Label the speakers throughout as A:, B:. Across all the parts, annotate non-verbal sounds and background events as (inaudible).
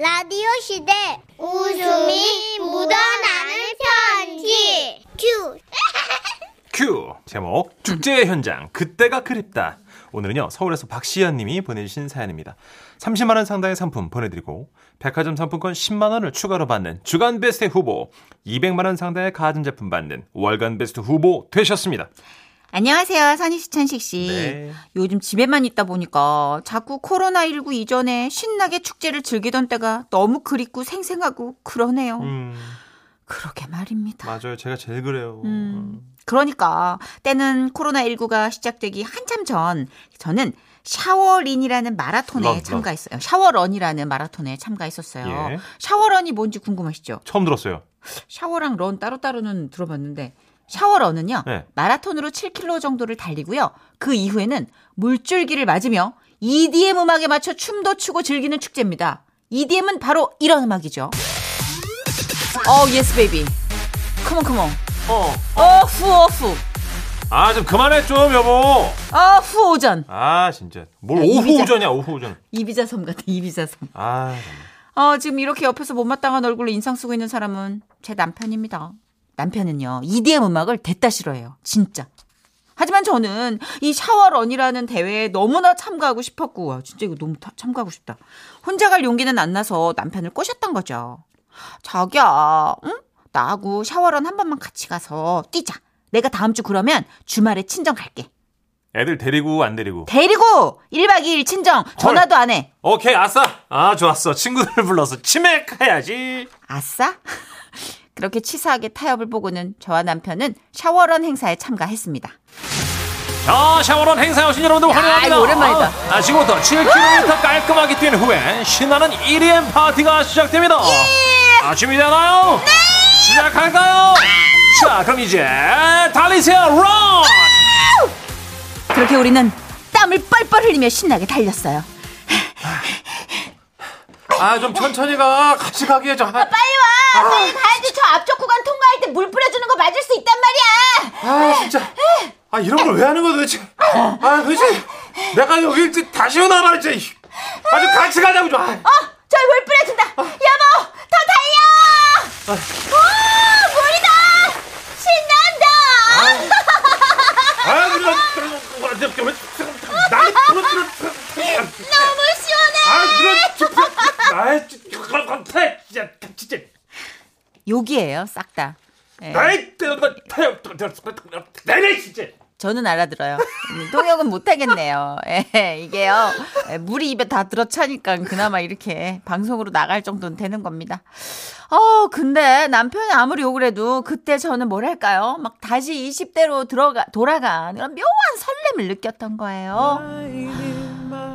A: 라디오 시대. 웃음이 묻어나는 편지. 큐. (laughs)
B: 큐. 제목 축제의 현장 그때가 그립다. 오늘은요 서울에서 박시연 님이 보내주신 사연입니다. 30만 원 상당의 상품 보내드리고 백화점 상품권 10만 원을 추가로 받는 주간 베스트 후보 200만 원 상당의 가전제품 받는 월간 베스트 후보 되셨습니다
C: 안녕하세요, 선희 씨, 천식 씨.
B: 네.
C: 요즘 집에만 있다 보니까 자꾸 코로나19 이전에 신나게 축제를 즐기던 때가 너무 그립고 생생하고 그러네요.
B: 음
C: 그러게 말입니다.
B: 맞아요 제가 제일 그래요
C: 음, 그러니까 때는 코로나19가 시작되기 한참 전 저는 샤워린이라는 마라톤에
B: 런, 런.
C: 참가했어요. 샤워런이라는 마라톤에 참가했었어요.
B: 예.
C: 샤워런이 뭔지 궁금하시죠?
B: 처음 들었어요
C: 샤워랑 런 따로따로는 들어봤는데 샤워런은요.
B: 네.
C: 마라톤으로 7km 정도를 달리고요. 그 이후에는 물줄기를 맞으며 EDM 음악에 맞춰 춤도 추고 즐기는 축제입니다. EDM은 바로 이런 음악이죠. 어, yes baby. Come on come on.
B: 어.
C: 어후 어후.
B: 아 좀 그만해 좀 여보
C: 어후 오전.
B: 아 진짜 뭘
C: 야,
B: 오후
C: 이비자.
B: 오전이야 오후 오전
C: 이비자섬 같아 이비자섬.
B: 아 정말.
C: 어, 지금 이렇게 옆에서 못마땅한 얼굴로 인상 쓰고 있는 사람은 제 남편입니다. 남편은요, EDM 음악을 딥다 싫어해요. 진짜. 하지만 저는 이 샤워런이라는 대회에 너무나 참가하고 싶었고, 와, 진짜 이거 너무 타- 참가하고 싶다. 혼자 갈 용기는 안 나서 남편을 꼬셨던 거죠. 자기야, 응? 나하고 샤워런 한 번만 같이 가서 뛰자. 내가 다음 주 그러면 주말에 친정 갈게.
B: 애들 데리고 안 데리고
C: 데리고 1박 2일 친정 전화도 안 해.
B: 오케이 아싸 아 좋았어 친구들 불러서 치맥 해야지
C: 아싸? 그렇게 치사하게 타협을 보고는 저와 남편은 샤워런 행사에 참가했습니다.
B: 자 샤워런 행사에 오신 여러분들 환영합니다
C: 이거 오랜만이다.
B: 아, 아, 지금부터 7km 깔끔하게 뛰는 후에 신나는 EDM 파티가 시작됩니다
C: 예!
B: 아 준비되나요? 네 시작할까요? 자 그럼 이제 달리세요 런
C: 그렇게 우리는 땀을 뻘뻘 흘리며 신나게 달렸어요.
B: 아 좀 천천히 가 같이 가게 해줘 아,
C: 빨리 와! 빨리 가야 물 뿌려주는 거 맞을 수 있단 말이야.
B: 아 진짜 아 이런 걸 왜 하는 거야 도대체 아 도대체 내가 여기 이제 다시 오나 말이지 아주 같이 가자고 좀 아.
C: 어, 저기 물 뿌려준다. 여보, 더 달려! 오, 물이다! 신난다!
B: 아, 나이
C: 너무 시원해!
B: 아, 아, 진짜
C: 욕이에요, 싹 다. 예.
B: 나이 나이 진짜
C: 저는 알아들어요. 음, 통역은 못하겠네요. 예, 이게요. 예, 물이 입에 다 들어차니까 그나마 이렇게 방송으로 나갈 정도는 되는 겁니다. 어, 근데 남편이 아무리 욕을 해도 그때 저는 뭐랄까요? 막 다시 20대로 들어가, 돌아간 그런 묘한 설렘을 느꼈던 거예요.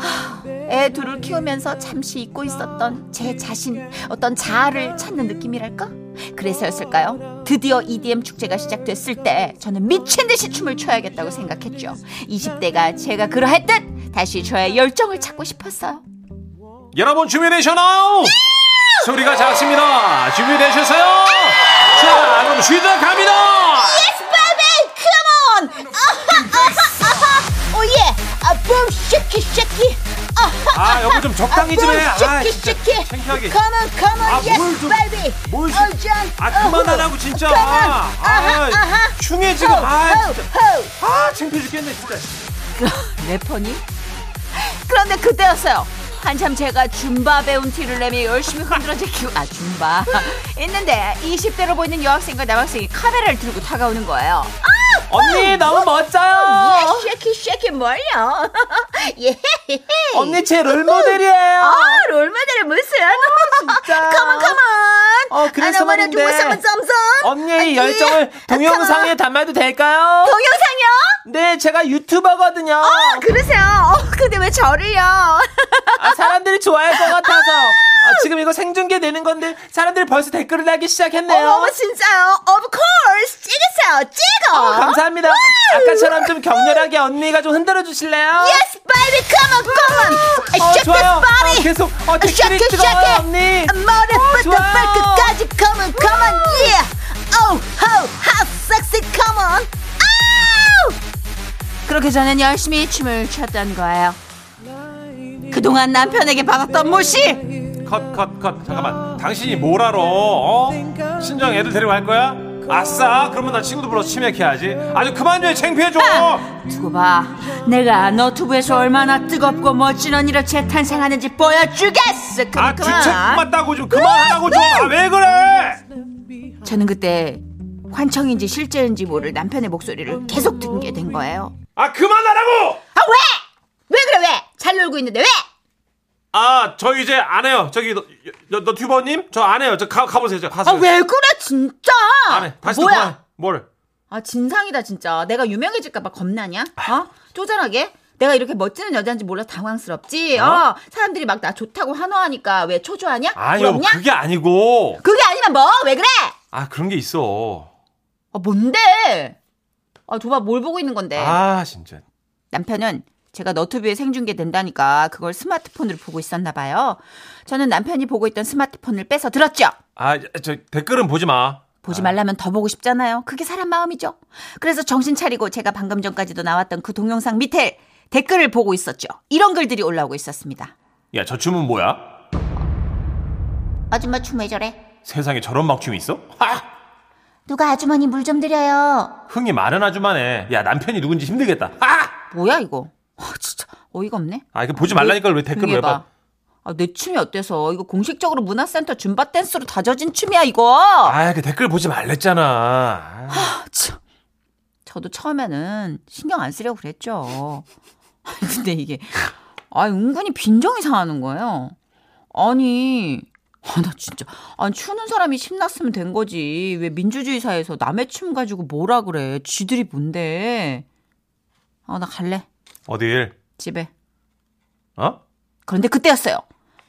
C: 하, 애 둘을 키우면서 잠시 잊고 있었던 제 자신, 어떤 자아를 찾는 느낌이랄까? 그래서였을까요? 드디어 EDM 축제가 시작됐을 때 저는 미친 듯이 춤을 춰야겠다고 생각했죠. 20대 때 제가 그러했듯 다시 저의 열정을 찾고 싶었어요.
B: 여러분 준비되셨나요? 소리가 작습니다. 준비되셨어요? 자, 그럼 시작합니다.
C: 아, boom, shake it, shake it!
B: 아, 여보 좀 적당히 좀 해. 아,
C: shake it,
B: 진짜
C: shake it!
B: 창피하게.
C: On,
B: 아,
C: yes,
B: 뭘 좀-
C: baby!
B: 뭘
C: 어,
B: 좀-
C: 전,
B: 아,
C: 어,
B: 그만하라고 진짜.
C: come on.
B: 아,
C: 아하, 아하.
B: 흉해 지금.
C: 호,
B: 아,
C: 호,
B: 진짜.
C: 호.
B: 아, 창피해 죽겠네, 진짜. (laughs)
C: 래퍼니? 그런데 그때였어요. 한참 제가 줌바 배운 티를 내며 열심히 흔들어 제키고 아 줌바 (laughs) 있는데 20대로 보이는 여학생과 남학생이 카메라를 들고 다가오는 거예요.
B: 언니, 너무 멋져요.
C: 예, shake it shake it 뭘요? (laughs) 예.
B: 언니 제 롤모델이에요.
C: 아, 롤모델은 무슨?
B: 진짜.
C: come (laughs) on come on.
B: 어, 그래서 말인데. 언니의 열정을 동영상에 담아도 될까요?
C: 동영상이요?
B: 네, 제가 유튜버거든요.
C: 아, 그러세요. 어, 근데 왜 저를요?
B: 아, 사람들이 좋아할 것 같아서. (laughs) 아, 지금 이거 생중계 되는 건데 사람들이 벌써 댓글을 달기 시작했네요.
C: 어머 진짜요? Of course. 찍으세요. 찍어.
B: 어, 감사합니다. 아까처럼 좀 격렬하게 언니가 좀 흔들어 주실래요?
C: Yes, baby, come on, come on.
B: 어,
C: Shake
B: 좋아요.
C: body.
B: 어, 계속 어, 댓글이 뜨거워요. 언니.
C: 머리부터. 발끝까지 come on, come on, yeah. Oh, oh, how sexy, come on. 그렇게 저는 열심히 춤을 췄던 거예요. 그동안 남편에게 받았던 모시
B: 컷, 컷, 컷. 잠깐만. 당신이 뭘 알아? 어? 신정 애들 데리고 갈 거야? 아싸. 그러면 나 친구도 불러 치맥해야지. 아주 그만 좀 창피해줘.
C: 두고 봐. 내가 너튜브에서 얼마나 뜨겁고 멋진 언니로 재탄생하는지 보여주겠어.
B: 아,
C: 그만.
B: 주책 맞다고 좀 그만하라고 좀. 아, 왜 그래?
C: 저는 그때 환청인지 실제인지 모를 남편의 목소리를 계속 듣게 된 거예요.
B: 아, 그만하라고!
C: 아 왜? 왜 그래 왜? 잘 놀고 있는데 왜?
B: 아, 저 이제 안 해요. 저기, 너, 너, 너 튜버님? 저 안 해요. 저 가, 가보세요. 저 가세요.
C: 아 왜 그래 진짜?
B: 안 해. 다시 또
C: 뭐야?
B: 그만해. 뭘?
C: 아 진상이다 진짜. 내가 유명해질까봐 겁나냐? 어? 쪼잔하게? 내가 이렇게 멋지는 여자인지 몰라 당황스럽지? 어?
B: 어?
C: 사람들이 막 나 좋다고 환호하니까 왜 초조하냐?
B: 아니, 요
C: 부럽냐?
B: 그게 아니고.
C: 그게 아니면 뭐? 왜 그래?
B: 아, 그런 게 있어.
C: 아 뭔데? 아 도봐 뭘 보고 있는 건데?
B: 아, 진짜.
C: 남편은 제가 너튜브에 생중계 된다니까 그걸 스마트폰으로 보고 있었나 봐요. 저는 남편이 보고 있던 스마트폰을 뺏어 들었죠.
B: 아, 저 댓글은 보지 마.
C: 보지 말라면 더 보고 싶잖아요. 그게 사람 마음이죠. 그래서 정신 차리고 제가 방금 전까지도 나왔던 그 동영상 밑에 댓글을 보고 있었죠. 이런 글들이 올라오고 있었습니다.
B: 야, 저 춤은 뭐야?
C: 아줌마 춤 왜 저래?
B: 세상에 저런 막춤이 있어? 하!
C: 누가 아주머니 물 좀 드려요.
B: 흥이 많은 아주마네. 야, 남편이 누군지 힘들겠다. 하!
C: 뭐야 이거? 아, 진짜 어이가 없네.
B: 아, 이거 보지 말라니까 왜 댓글을 왜 봐?
C: 아, 내 춤이 어때서? 이거 공식적으로 문화센터 줌바 댄스로 다져진 춤이야 이거.
B: 아, 그 댓글 보지 말랬잖아. 아,
C: 아, 참. 저도 처음에는 신경 안 쓰려고 그랬죠. (laughs) 근데 이게, 아, 은근히 빈정이 상하는 거예요. 아니, 아, 나 진짜, 아니, 추는 사람이 신났으면 된 거지. 왜 민주주의 사회에서 남의 춤 가지고 뭐라 그래. 쥐들이 뭔데. 아, 나 갈래.
B: 어딜?
C: 집에.
B: 어?
C: 그런데 그때였어요.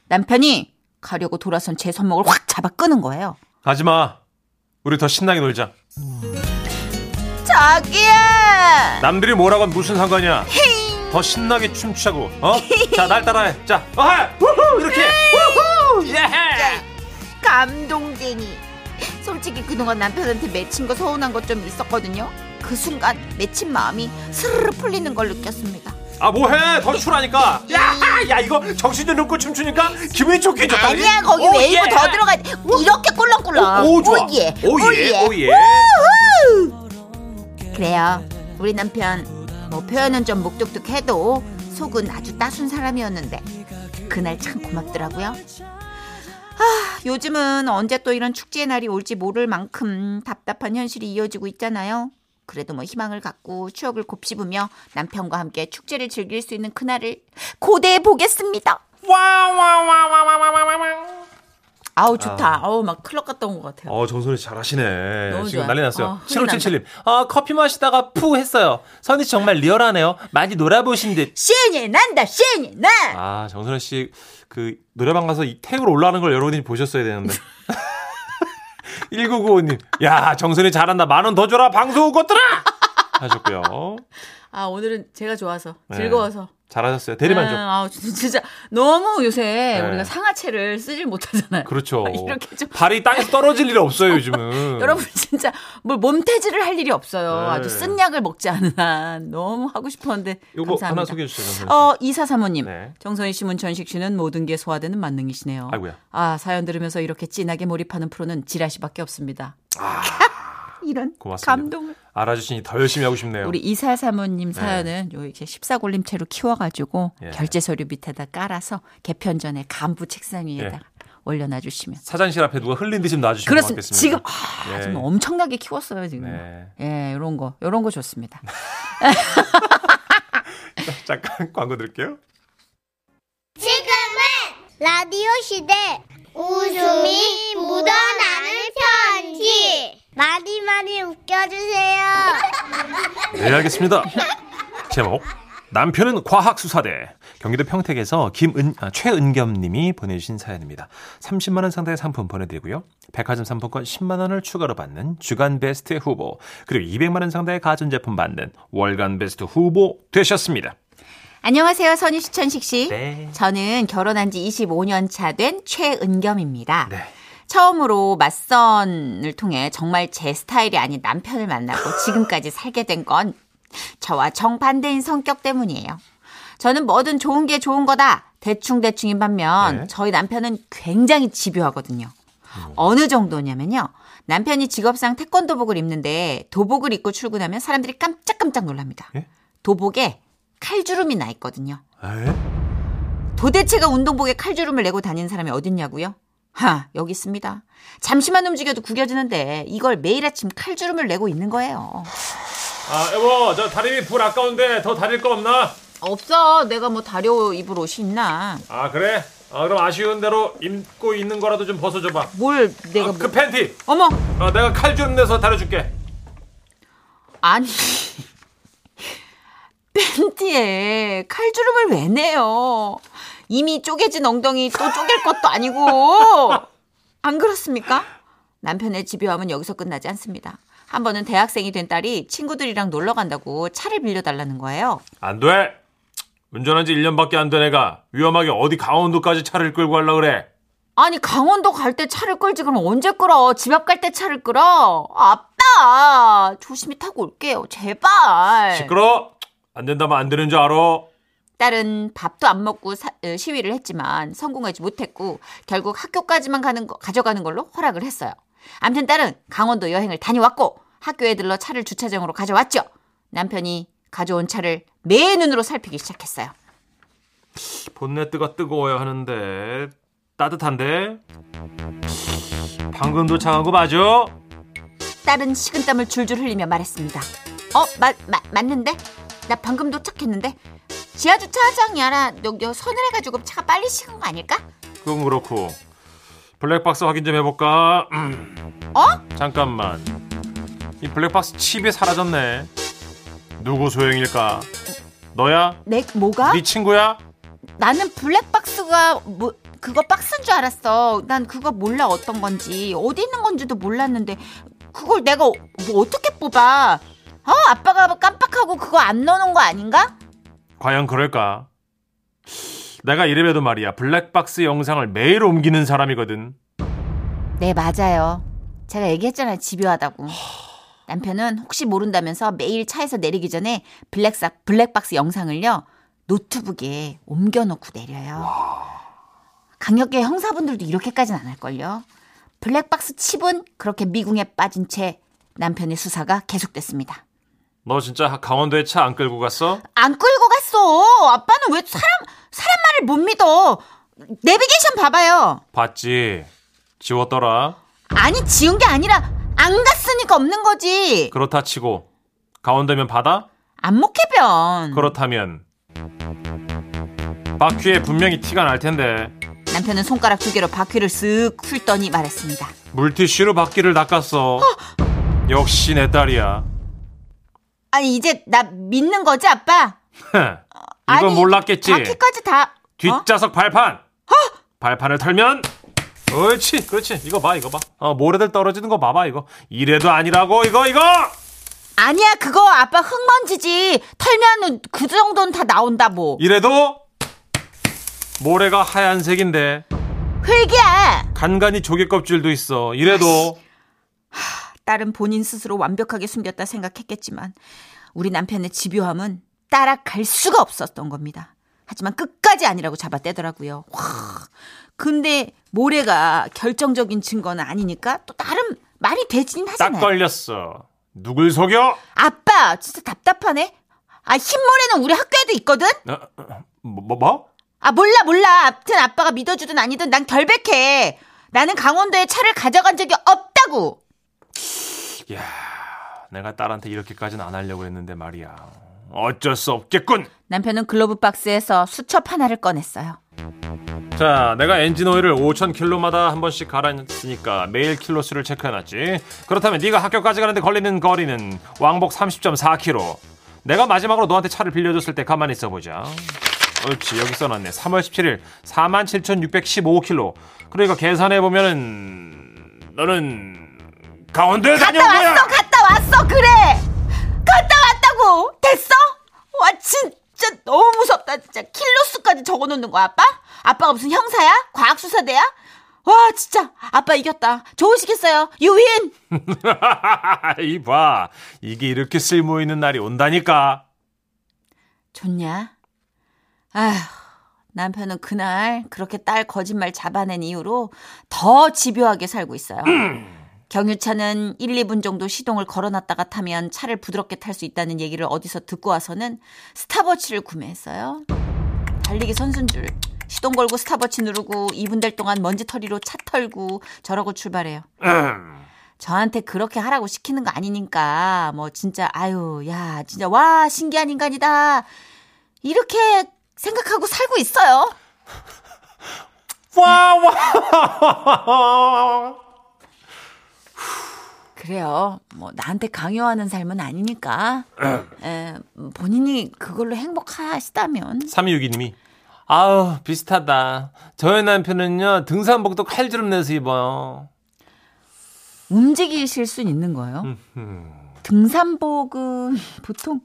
C: 남편이 가려고 돌아선 제 손목을 확 잡아 끄는 거예요.
B: 가지 마. 우리 더 신나게 놀자.
C: 자기야!
B: 남들이 뭐라건 무슨 상관이야? 더 신나게 춤추자고. 어? 자, 날 따라해. 자, 어하! 우후! 이렇게. 우후! 예!
C: 감동쟁이. 솔직히 그동안 남편한테 맺힌 거 서운한 것 좀 있었거든요. 그 순간 맺힌 마음이 스르르 풀리는 걸 느꼈습니다.
B: 아, 뭐해? 더 추라니까. 야, 야, 이거 정신 좀 놓고 춤추니까 기분이 좋게 좋다.
C: 아니야 거기
B: 오,
C: 웨이브
B: 예.
C: 더 들어가 이렇게 꿀렁꿀렁.
B: 오, 오, 좋아.
C: Oh yeah.
B: Oh yeah, oh yeah.
C: 그래요. 우리 남편 뭐 표현은 좀 묵뚝뚝해도 속은 아주 따순 사람이었는데 그날 참 고맙더라고요. 아, 요즘은 언제 또 이런 축제의 날이 올지 모를 만큼 답답한 현실이 이어지고 있잖아요. 그래도 뭐 희망을 갖고 추억을 곱씹으며 남편과 함께 축제를 즐길 수 있는 그날을 고대해 보겠습니다.
B: 와와와와와와와.
C: 아우 좋다. 아 우 막 클럽 갔다 온 것 같아요.
B: 어, 정선이 씨 잘하시네.
C: 너무
B: 지금
C: 좋아요.
B: 난리 났어요.
C: 어, (laughs) 흥이
B: 7577님. 아, 커피 마시다가 푸 했어요. 씨 정말 리얼하네요. 많이 놀아보신 듯.
C: 신이 난다 신이 나.
B: 아, 정선희 씨, 그, 노래방 가서 이 탭으로 올라가는 걸 여러분이 보셨어야 되는데. (laughs) 1995님. 야, 정선이 잘한다. 만 원 더 줘라. 방송 것들아! 하셨고요.
C: 아 오늘은 제가 좋아서
B: 네.
C: 즐거워서.
B: 잘하셨어요. 대리만족.
C: 아, 아, 진짜, 너무 요새
B: 네.
C: 우리가 상하체를 쓰질 못하잖아요.
B: 그렇죠. (laughs)
C: 이렇게 좀
B: 발이 땅에서 떨어질 일 없어요, 요즘은. (laughs)
C: 여러분 진짜 뭘 몸태지를 할 일이 없어요.
B: 네.
C: 아주 쓴 약을 먹지 않은 한 너무 하고 싶었는데
B: 요거
C: 감사합니다.
B: 하나 소개해 주세요.
C: 어, 이사 사모님.
B: 네.
C: 정선희 씨, 문천식 씨는 모든 게 소화되는 만능이시네요.
B: 아이고야.
C: 아, 사연 들으면서 이렇게 진하게 몰입하는 프로는 지라시밖에 없습니다. (laughs) 이런
B: 아, 고맙습니다.
C: 감동을.
B: 알아주시니 더 열심히 하고 싶네요.
C: 우리 이사 사모님 사연은 요 이렇게 십사골림체로 키워가지고
B: 예.
C: 결제 서류 밑에다 깔아서 개편 전에 간부 책상 위에다가
B: 예.
C: 올려놔 주시면.
B: 사장실 앞에 누가 흘린 듯이 놔주시면
C: 그렇습니다.
B: 고맙겠습니다.
C: 지금 아,
B: 예.
C: 지금 엄청나게 키웠어요 지금.
B: 네.
C: 예, 이런 거, 이런 거 좋습니다. (laughs)
B: 잠깐 (laughs) 광고 드릴게요.
A: 지금은 라디오 시대 웃음이 묻어나는 편지 많이 많이 웃겨주세요 (laughs)
B: 네, 알겠습니다. 제목 남편은 과학수사대 경기도 평택에서 김은 아, 최은겸 님이 보내주신 사연입니다. 30만 원 상당의 상품 보내드리고요. 백화점 상품권 10만 원을 추가로 받는 주간 베스트 후보 그리고 200만 원 상당의 가전제품 받는 월간 베스트 후보 되셨습니다.
C: 안녕하세요, 선희 씨, 천식 씨.
B: 네.
C: 저는 결혼한 지 25년 차 된 최은겸입니다.
B: 네.
C: 처음으로 맞선을 통해 정말 제 스타일이 아닌 남편을 만나고 (laughs) 지금까지 살게 된 건 저와 정반대인 성격 때문이에요. 저는 뭐든 좋은 게 좋은 거다. 대충대충인 반면
B: 네.
C: 저희 남편은 굉장히 집요하거든요. 어느 정도냐면요. 남편이 직업상 태권도복을 입는데 도복을 입고 출근하면 사람들이 깜짝깜짝 놀랍니다.
B: 예?
C: 도복에 칼주름이 나 있거든요.
B: 에?
C: 도대체가 운동복에 칼주름을 내고 다니는 사람이 어딨냐고요? 하, 여기 있습니다. 잠시만 움직여도 구겨지는데 이걸 매일 아침 칼주름을 내고 있는 거예요.
B: 아 여보 저 다리 밑불 아까운데 더 다릴 거 없나?
C: 없어. 내가 뭐 다려 입을 옷이 있나?
B: 아 그래? 아 그럼 아쉬운 대로 입고 있는 거라도 좀 벗어줘봐
C: 뭘 내가
B: 아,
C: 뭐...
B: 그 팬티
C: 어머!
B: 어, 내가 칼좀 내서 다려줄게
C: 아니 (laughs) 팬티에 칼주름을 왜 내요? 이미 쪼개진 엉덩이 또 쪼갤 것도 아니고 안 그렇습니까? 남편의 집요함은 여기서 끝나지 않습니다. 한 번은 대학생이 된 딸이 친구들이랑 놀러 간다고 차를 빌려달라는 거예요.
B: 안 돼 운전한 지 1년밖에 안 된 애가 위험하게 어디 강원도까지 차를 끌고 가려 그래
C: 아니 강원도 갈 때 차를 끌지 그럼 언제 끌어? 집 앞 갈 때 차를 끌어? 아빠 조심히 타고 올게요 제발.
B: 시끄러 안 된다면 안 되는 줄 알아
C: 딸은 밥도 안 먹고 사- 어, 시위를 했지만 성공하지 못했고 결국 학교까지만 가는 거, 가져가는 걸로 허락을 했어요. 암튼 딸은 강원도 여행을 다녀왔고 학교에 들러 차를 주차장으로 가져왔죠. 남편이 가져온 차를 매 눈으로 살피기 시작했어요.
B: 본네트가 뜨거워야 하는데 따뜻한데 방금 도착한 거 맞아?
C: 딸은 식은땀을 줄줄 흘리며 말했습니다. 어, 맞, 맞, 맞는데? 나 방금 도착했는데? 지하 주차장이 아니라 여기 서늘해가지고 차가 빨리 식은 거 아닐까?
B: 그건 그렇고 블랙박스 확인 좀 해볼까? 음. (clears throat)
C: 어?
B: 잠깐만 이 블랙박스 칩이 사라졌네 누구 소용일까? 너야?
C: 내 뭐가?
B: 네 친구야?
C: 나는 블랙박스가 뭐 그거 박스인 줄 알았어. 난 그거 몰라 어떤 건지 어디 있는 건지도 몰랐는데 그걸 내가 어- 뭐 어떻게 뽑아? 어 아빠가 깜빡하고 그거 안 넣어놓은 거 아닌가?
B: 과연 그럴까? 내가 이래봬도 말이야 블랙박스 영상을 매일 옮기는 사람이거든
C: 네 맞아요. 제가 얘기했잖아요 집요하다고. 남편은 혹시 모른다면서 매일 차에서 내리기 전에 블랙사, 블랙박스 영상을요 노트북에 옮겨놓고 내려요. 강력계 형사분들도 이렇게까지는 안 할걸요. 블랙박스 칩은 그렇게 미궁에 빠진 채 남편의 수사가 계속됐습니다.
B: 너 진짜 강원도에 차 안 끌고 갔어?
C: 안 끌고 갔어. 아빠는 왜 사람 사람 말을 못 믿어? 내비게이션 봐봐요.
B: 봤지 지웠더라
C: 아니 지운 게 아니라 안 갔으니까 없는 거지.
B: 그렇다 치고 강원도면 바다?
C: 안목해변.
B: 그렇다면 바퀴에 분명히 티가 날 텐데
C: 남편은 손가락 두 개로 바퀴를 쓱 훑더니 말했습니다.
B: 물티슈로 바퀴를 닦았어 역시 내 딸이야
C: 아니 이제 나 믿는 거지 아빠?
B: 이건
C: 아니,
B: 몰랐겠지
C: 바퀴까지 다. 어?
B: 뒷좌석 발판 발판을 털면 옳지 그렇지 이거 봐 이거 봐 어, 모래들 떨어지는 거 봐봐 이거 이래도 아니라고 이거 이거
C: 아니야 그거 아빠 흙먼지지. 털면 그 정도는 다 나온다 뭐.
B: 이래도 모래가 하얀색인데
C: 흙이야.
B: 간간히 조개 껍질도 있어 이래도
C: 딸은 본인 스스로 완벽하게 숨겼다 생각했겠지만 우리 남편의 집요함은 따라갈 수가 없었던 겁니다. 하지만 끝까지 아니라고 잡아떼더라고요. 와, 근데 모래가 결정적인 증거는 아니니까 또 나름 말이 되긴
B: 딱
C: 하잖아요.
B: 걸렸어 누굴 속여
C: 아빠 진짜 답답하네. 아 흰모래는 우리 학교에도 있거든.
B: 어, 어, 뭐, 뭐?
C: 아 몰라 몰라. 아무튼 아빠가 믿어주든 아니든 난 결백해. 나는 강원도에 차를 가져간 적이 없다고.
B: 야 내가 딸한테 이렇게까지는 안 하려고 했는데 말이야 어쩔 수 없겠군
C: 남편은 글로브 박스에서 수첩 하나를 꺼냈어요.
B: 자, 내가 엔진 오일을 5천 킬로마다 한 번씩 갈았으니까 매일 킬로 수를 체크해놨지. 그렇다면 네가 학교까지 가는데 걸리는 거리는 왕복 30.4km. 내가 마지막으로 너한테 차를 빌려줬을 때 가만히 있어보자. 옳지, 여기 써놨네. 3월 17일 47,615km. 그러니까 계산해 보면은 너는 강원도에
C: 갔다
B: 다녀온 거야!
C: 왔어, 갔다 왔어, 그래. 갔다 왔다고. 됐어? 와 진짜 너무 무섭다, 진짜. 킬로수까지 적어놓는 거야, 아빠? 아빠가 무슨 형사야? 과학수사대야? 와 진짜 아빠 이겼다. 좋으시겠어요, 유인. (laughs)
B: 이봐, 이게 이렇게 쓸모있는 날이 온다니까.
C: 좋냐? 아휴, 남편은 그날 그렇게 딸 거짓말 잡아낸 이후로 더 집요하게 살고 있어요. 경유차는 1, 2분 정도 시동을 걸어놨다가 타면 차를 부드럽게 탈 수 있다는 얘기를 어디서 듣고 와서는 스탑워치를 구매했어요. 달리기 선순 줄. 시동 걸고 스탑워치 누르고 2분 될 동안 먼지털이로 차 털고 저러고 출발해요. 저한테 그렇게 하라고 시키는 거 아니니까 뭐 진짜 아유 야 진짜 와 신기한 인간이다 이렇게 생각하고 살고 있어요. (laughs)
B: 와 와.
C: 그래요. 뭐 나한테 강요하는 삶은 아니니까 에, (clears throat) 본인이 그걸로 행복하시다면
B: 3262님이 아우 비슷하다. 저희 남편은요 등산복도 칼주름 내서 입어요.
C: 움직이실 수 있는 거예요.
B: 음,
C: 등산복은 (laughs) 보통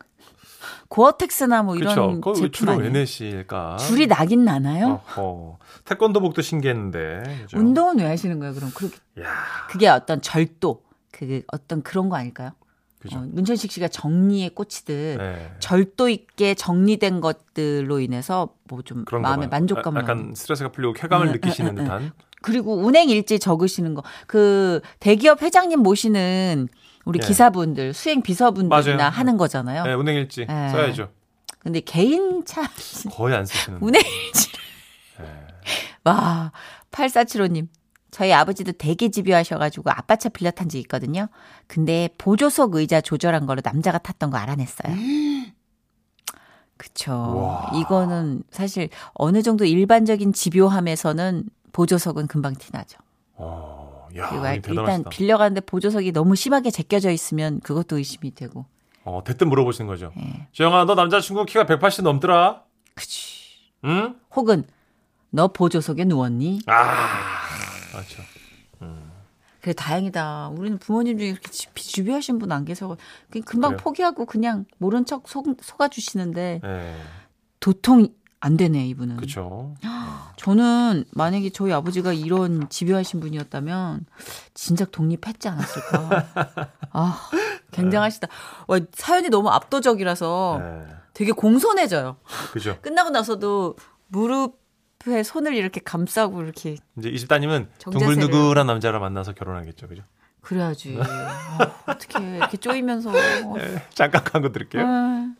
C: 고어텍스나 뭐 이런
B: 왜
C: 제품
B: 주로
C: 아니에요?
B: NS일까?
C: 줄이 나긴 나나요?
B: 어, 태권도복도 신기했는데. 그죠?
C: 운동은 왜 하시는 거예요? 그럼 그렇게
B: 야,
C: 그게 어떤 절도 그 어떤 그런 거 아닐까요?
B: 그죠.
C: 어, 문천식 씨가 정리에 꽂히듯
B: 네.
C: 절도 있게 정리된 것들로 인해서 뭐 좀 마음의. 만족감을
B: 아, 약간. 스트레스가 풀리고 쾌감을
C: 응,
B: 느끼시는
C: 응, 응,
B: 듯한.
C: 그리고 운행 일지 적으시는 거. 그 대기업 회장님 모시는 우리
B: 예.
C: 기사분들, 수행 비서분들이나
B: 맞아요.
C: 하는 거잖아요.
B: 네, 운행 일지
C: 네.
B: 써야죠.
C: 근데 개인 차
B: 거의 안 쓰시는.
C: 운행 일지를
B: 네.
C: 와, 8475님. 저희 아버지도 되게 집요하셔가지고 아빠 차 빌려 탄 적 있거든요. 근데 보조석 의자 조절한 걸로 남자가 탔던 거 알아냈어요. (gasps) 그쵸.
B: 와.
C: 이거는 사실 어느 정도 일반적인 집요함에서는 보조석은 금방 티나죠.
B: 어, 야,
C: 그리고
B: 이
C: 일단
B: 대단하시다.
C: 빌려가는데 보조석이 너무 심하게 제껴져 있으면 그것도 의심이 되고.
B: 어, 대뜸 물어보시는 거죠.
C: 예.
B: 지영아, 너 남자친구 키가 180 넘더라.
C: 그치.
B: 응?
C: 혹은 너 보조석에 누웠니?
B: 아, 그렇죠.
C: 그래 다행이다. 우리는 부모님 중에 이렇게 집- 집요하신 분 안 계셔서 그냥 금방
B: 그래요?
C: 포기하고 그냥 모른 척 속, 속아 주시는데
B: 네,
C: 도통 안 되네 이분은.
B: 그렇죠. (gasps)
C: 저는 만약에 저희 아버지가 이런 집요하신 분이었다면 진작 독립했지 않았을까. (laughs) 아 굉장하시다. 와, 사연이 너무 압도적이라서
B: 네,
C: 되게 공손해져요.
B: 그죠. (laughs)
C: 끝나고 나서도 무릎 에 손을 이렇게 감싸고 이렇게
B: 이제 이 집 따님은
C: 정자세를-
B: 둥글둥글한 남자를 만나서 결혼하겠죠, 그죠?
C: 그래야지. (laughs) 아, 어떻게 이렇게 쪼이면서.
B: 네, 잠깐 광고 드릴게요.
C: 아,